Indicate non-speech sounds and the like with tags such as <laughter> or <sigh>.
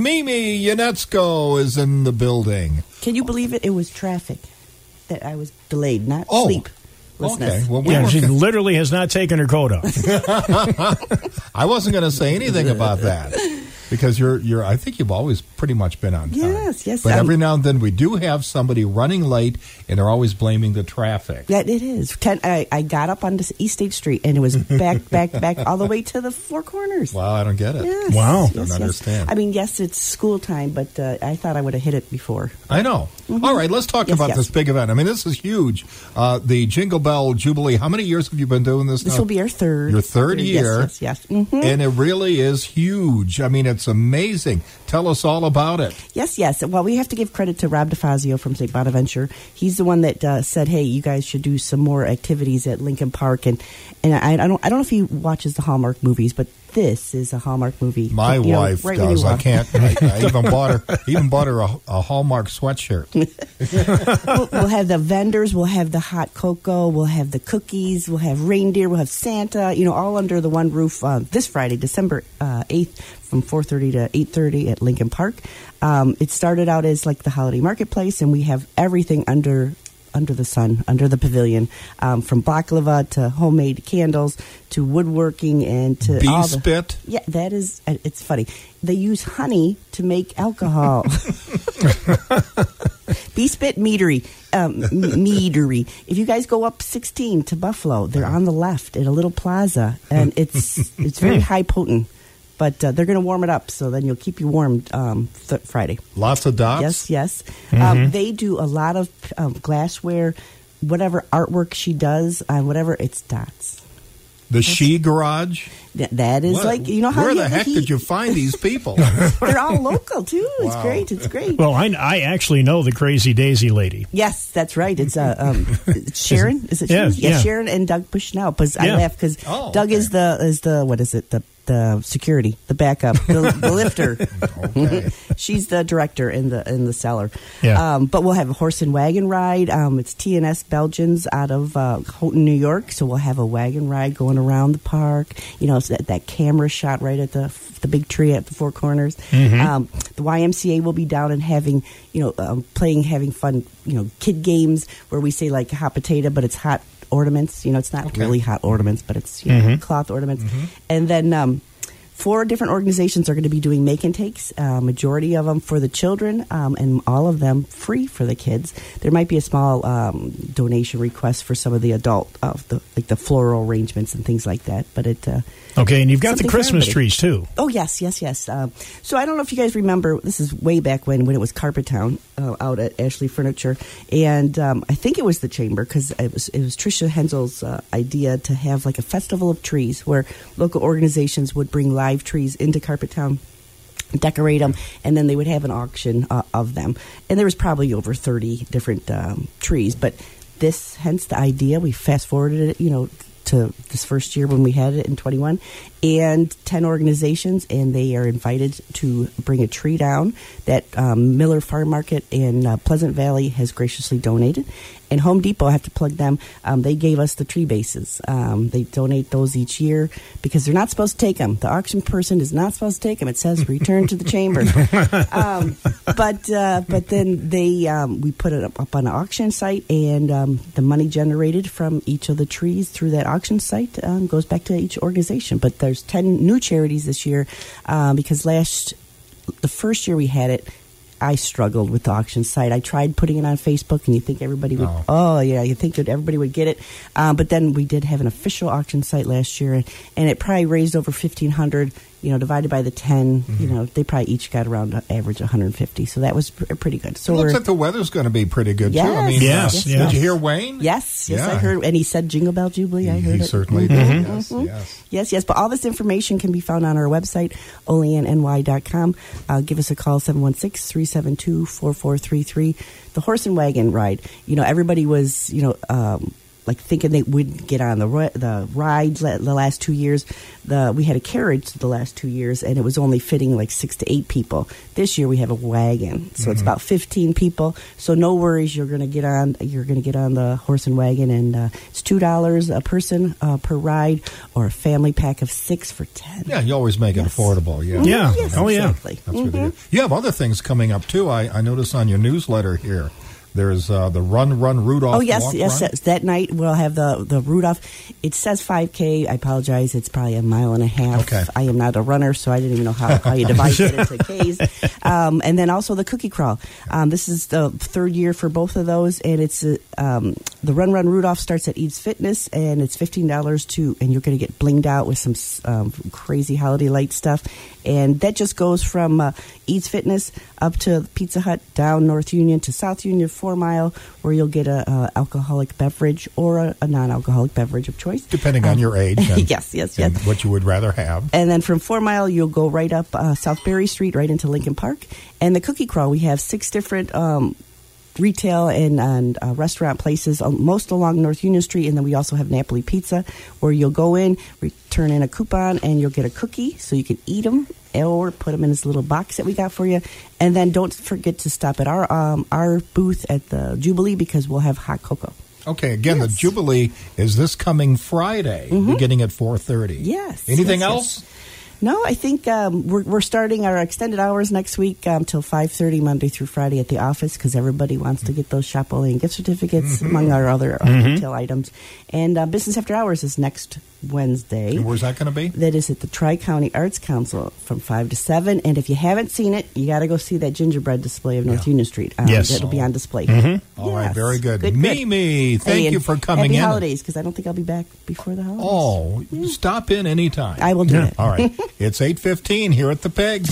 Mimi Yanetsko is in the building. Can you believe it? It was traffic that I was delayed, not Oh, sleep. Okay. Well, we Yeah, she literally has not taken her coat off. <laughs> I wasn't going to say anything about that <laughs> because you're you're. I think you've always pretty much been on time. Yes, yes, But um, every now and then we do have somebody running late, and they're always blaming the traffic. That it is. Ten, I, I got up on this East State Street and it was back, <laughs> back, back all the way to the Four Corners. Wow, I don't get it. Yes, Wow. yes, Don't yes. understand. I mean, yes, it's school time, but uh, I thought I would have hit it before. I know. All right, let's talk Mm-hmm. Yes, about yes. this big event. I mean, this is huge. Uh, the Jingle Bell Jubilee. How many years have you been doing this? This now? will be our third. Your third year. Yes, yes, yes. Mhm. And it really is huge. I mean, it's amazing. Tell us all about it. Yes, yes. Well, we have to give credit to Rob DeFazio from St. Bonaventure. He's the one that uh, said, "Hey, you guys should do some more activities at Lincoln Park." And and I, I don't I don't know if he watches the Hallmark movies, but this is a Hallmark movie. My You know, wife right does. I can't. <laughs> I, I even bought her. Even bought her a, a Hallmark sweatshirt. <laughs> we'll, we'll have the vendors. We'll have the hot cocoa. We'll have the cookies. We'll have reindeer. We'll have Santa. You know, all under the one roof uh, this Friday, December uh, eighth, from four thirty to eight thirty at Lincoln Park. Um, it started out as like the holiday marketplace, and we have everything under under the sun, under the pavilion, um, from baklava to homemade candles to woodworking and to Bee spit. Yeah, that is. uh, It's funny. They use honey to make alcohol. <laughs> <laughs> Bee Spit Meadery. Um, meadery. If you guys go up 16 to Buffalo, they're on the left at a little plaza, and it's it's very <laughs> high potent. But uh, they're going to warm it up, so then you'll keep you warm um, th- Friday. Lots of dots. Yes, yes. Um, they do a lot of um, glassware, whatever artwork she does, uh, whatever it's dots. The She Garage. Th- that is What- like you know how Where the heck he- did you find these people? <laughs> They're all local too. It's Wow. great. It's great. Well, I, I actually know the Crazy Daisy lady. Yes, that's right. It's uh, um, it's <laughs> Sharon. Is it Yeah, Sharon? yeah. Sharon and Doug Bushnell. Because I laugh because Oh, Doug okay. is the is the what is it the the security, the backup, the, the <laughs> lifter. Okay. She's the director in the in the cellar. Yeah. Um, but we'll have a horse and wagon ride. Um, it's TNS Belgians out of uh, Houghton, New York. So we'll have a wagon ride going around the park. You know, it's that, that camera shot right at the the big tree at the Four Corners. Um, the YMCA will be down and having you know um, playing, having fun. You know, kid games where we say like hot potato, but it's hot ornaments. You know, it's not Okay. really hot ornaments, but it's you know, cloth ornaments. And then um, four different organizations are going to be doing make and takes. Uh, majority of them for the children, um, and all of them free for the kids. There might be a small um, donation request for some of the adult, uh, the, like the floral arrangements and things like that. But it. Uh, Okay, and you've got the Christmas trees too. Oh yes, yes, yes. Um, so I don't know if you guys remember. This is way back when when it was Carpet Town uh, out at Ashley Furniture, and um, I think it was the chamber because it was it was Trisha Hensel's uh, idea to have like a festival of trees where local organizations would bring live trees into Carpet Town decorate them, and then they would have an auction uh, of them. And there was probably over 30 different um, trees, but this, hence the idea, we fast forwarded it, you know, to this first year when we had it in 21, and 10 organizations, and they are invited to bring a tree down that um, Miller Farm Market in uh, Pleasant Valley has graciously donated. And Home Depot, I have to plug them. Um, they gave us the tree bases. Um, they donate those each year because they're not supposed to take them. The auction person is not supposed to take them. It says return to the chamber. <laughs> um, but uh, but then they um, we put it up, up on an auction site, and um, the money generated from each of the trees through that auction site um, goes back to each organization. But there's ten new charities this year um, because last the first year we had it. I struggled with the auction site. I tried putting it on Facebook, and you think everybody would. Oh. Oh, yeah, you think that everybody would get it. Um, but then we did have an official auction site last year, and, and it probably raised over fifteen hundred. You know, divided by the 10 Mm-hmm. you know, they probably each got around an average one hundred fifty. So that was pr- pretty good. So It looks we're like the weather's going to be pretty good too. I mean, Yes, uh, yes. did you hear Wayne? yes, yes, Yeah. I heard, and he said Jingle Bell Jubilee. I He, heard he it. certainly Mhm. did. Yes, Mhm. yes. Yes, yes, but all this information can be found on our website, oleanny.com. Uh, give us a call, 716-372-4433. The horse and wagon ride, you know, everybody was, you know, um, like thinking they wouldn't get on the ri- the rides the last two years. The we had a carriage the last two years, and it was only fitting like six to eight people. This year we have a wagon, so it's about fifteen people. So no worries, you're going to get on. You're going to get on the horse and wagon, and uh, it's two dollars a person uh, per ride, or a family pack of six for ten. Yeah, you always make it affordable. Yeah. Yeah. Yes, Oh, yeah. exactly. That's really Mhm. good. You have other things coming up too. I, I noticed on your newsletter here. There's uh, the Run Run Rudolph. Oh yes, walk, yes, run. That night we'll have the the Rudolph. It says 5K. I apologize. It's probably a mile and a half. Okay. I am not a runner, so I didn't even know how, how you divide it into Ks. Um, and then also the cookie crawl. Um, this is the third year for both of those, and it's uh, um, the Run Run Rudolph starts at Eats Fitness, and it's fifteen dollars to, and you're going to get blinged out with some um, crazy holiday light stuff, and that just goes from uh, Eats Fitness up to Pizza Hut, down North Union to South Union, four mile, where you'll get a, a alcoholic beverage or a, a non-alcoholic beverage of choice. Depending on Um, your age. <laughs> And, yes, yes, and yes. what you would rather have. And then from Four Mile, you'll go right up uh, South Berry Street, right into Lincoln Park. And the Cookie Crawl, we have six different um, retail and, and uh, restaurant places, uh, most along North Union Street. And then we also have Napoli Pizza, where you'll go in, return in a coupon, and you'll get a cookie so you can eat them or put them in this little box that we got for you. And then don't forget to stop at our um, our booth at the Jubilee because we'll have hot cocoa. Okay, again, the Jubilee is this coming Friday, beginning at 4.30. Yes, Anything yes, else? yes. No, I think um, we're, we're starting our extended hours next week um, till five thirty Monday through Friday at the office because everybody wants to get those Shop Olean gift certificates Mm-hmm. among our other uh, retail items. And uh, business after hours is next Wednesday. And where's that going to be? That is at the Tri County Arts Council from five to seven. And if you haven't seen it, you got to go see that gingerbread display of North Yeah. Union Street. Um, Yes. it'll be on display. All right, Yes. very good. Good, good. Mimi, thank Hey, you for coming happy in. holidays because I don't think I'll be back before the holidays. Oh, stop in anytime. I will do Yeah. it. All right. <laughs> It's 8.15 here at the Pig.